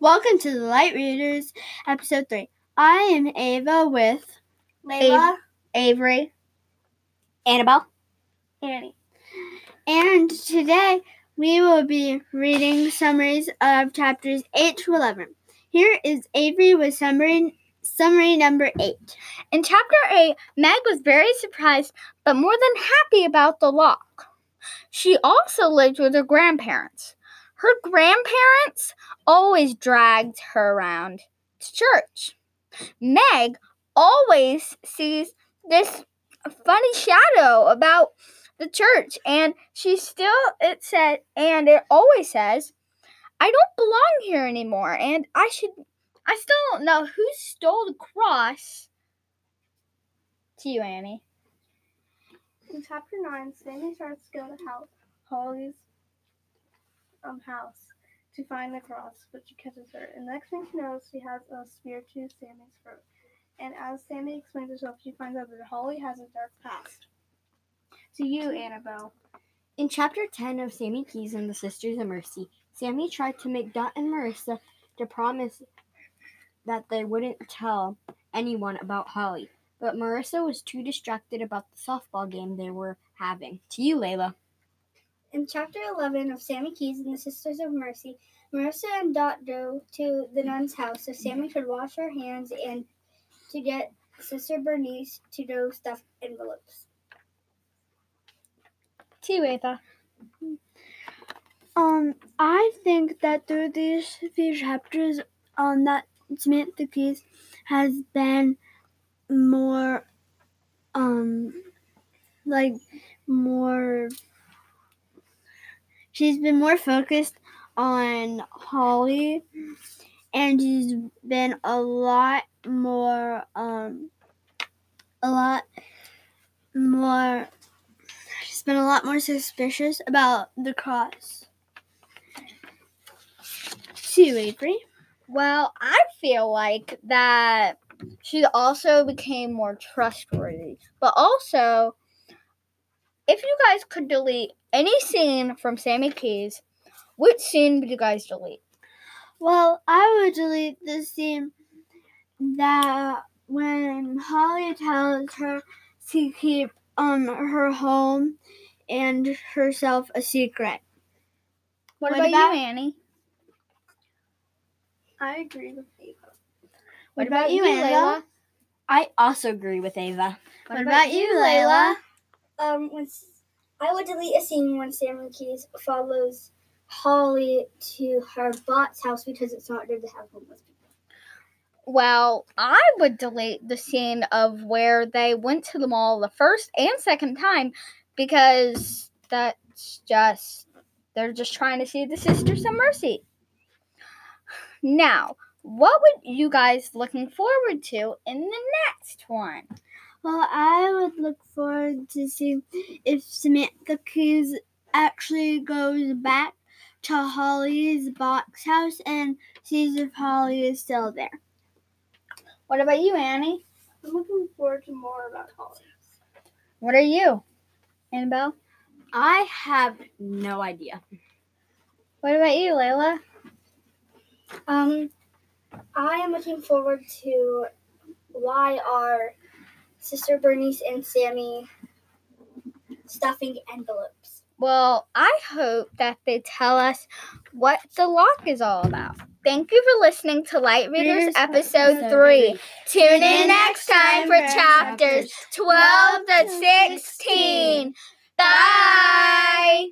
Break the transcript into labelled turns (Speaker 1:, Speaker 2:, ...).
Speaker 1: Welcome to the Light Readers, episode 3. I am Ava with
Speaker 2: Leilah,
Speaker 1: Avery,
Speaker 2: Anabelle,
Speaker 1: Annie. And today we will be reading summaries of chapters 8 to 11. Here is Avery with summary, summary number 8.
Speaker 2: In chapter 8, Meg was very surprised but more than happy about the lock. She also lived with her grandparents. Her grandparents always dragged her around to church. Meg always sees this funny shadow about the church and she still it said and it always says I don't belong here anymore and I should I still don't know who stole the cross. To you, Annie.
Speaker 3: In chapter 9, Sammy starts to go to help Holly's um, house to find the cross, but she catches her. And the next thing she knows, she has a spear to Sammy's throat. And as Sammy explains herself, she finds out that Holly has a dark past. To you, Anabelle.
Speaker 4: In chapter 10 of Sammy Keyes and the Sisters of Mercy, Sammy tried to make Dot and Marissa to promise that they wouldn't tell anyone about Holly, but Marissa was too distracted about the softball game they were having. To you, Leilah.
Speaker 5: In chapter 11 of Sammy Keyes and the Sisters of Mercy, Marissa and Dot go to the nun's house so Sammy could wash her hands and to get Sister Bernice to go stuff envelopes.
Speaker 2: You, Ava.
Speaker 1: Um, I think that through these few chapters, um, that Samantha Keyes has been more, um, like more. She's been more focused on Holly, and she's been a lot more, um, a lot more. She's been a lot more suspicious about the cross. To you, Avery.
Speaker 2: Well, I feel like that she also became more trustworthy. But also, if you guys could delete any scene from Sammy Keyes, which scene would you guys delete?
Speaker 1: Well, I would delete the scene that when Holly tells her to keep um her home and herself a secret.
Speaker 2: What,
Speaker 1: What
Speaker 2: about,
Speaker 1: about-
Speaker 2: you, Annie?
Speaker 3: I agree with Ava.
Speaker 1: What about you, Leilah?
Speaker 4: I also agree with Ava.
Speaker 1: What about you, Leilah?
Speaker 5: Um, when I would delete a scene when Sammy Keyes follows Holly to her bot's house because it's not good to have homeless people.
Speaker 2: Well, I would delete the scene of where they went to the mall the first and second time because that's just they're just trying to see the Sisters of Mercy. Now, what would you guys looking forward to in the next one?
Speaker 1: Well, I would look forward to see if Samantha Keyes actually goes back to Holly's box house and sees if Holly is still there.
Speaker 2: What about you, Annie?
Speaker 3: I'm looking forward to more about Holly.
Speaker 2: What are you, Anabelle?
Speaker 4: I have no idea.
Speaker 2: What about you, Leilah?
Speaker 5: Um, I am looking forward to why are Sister Bernice and Sammy stuffing envelopes.
Speaker 2: Well, I hope that they tell us what the lock is all about. Thank you for listening to Light Readers episode
Speaker 1: episode
Speaker 2: 3. Tune
Speaker 1: in
Speaker 2: next time for chapters 12 to 16. Bye!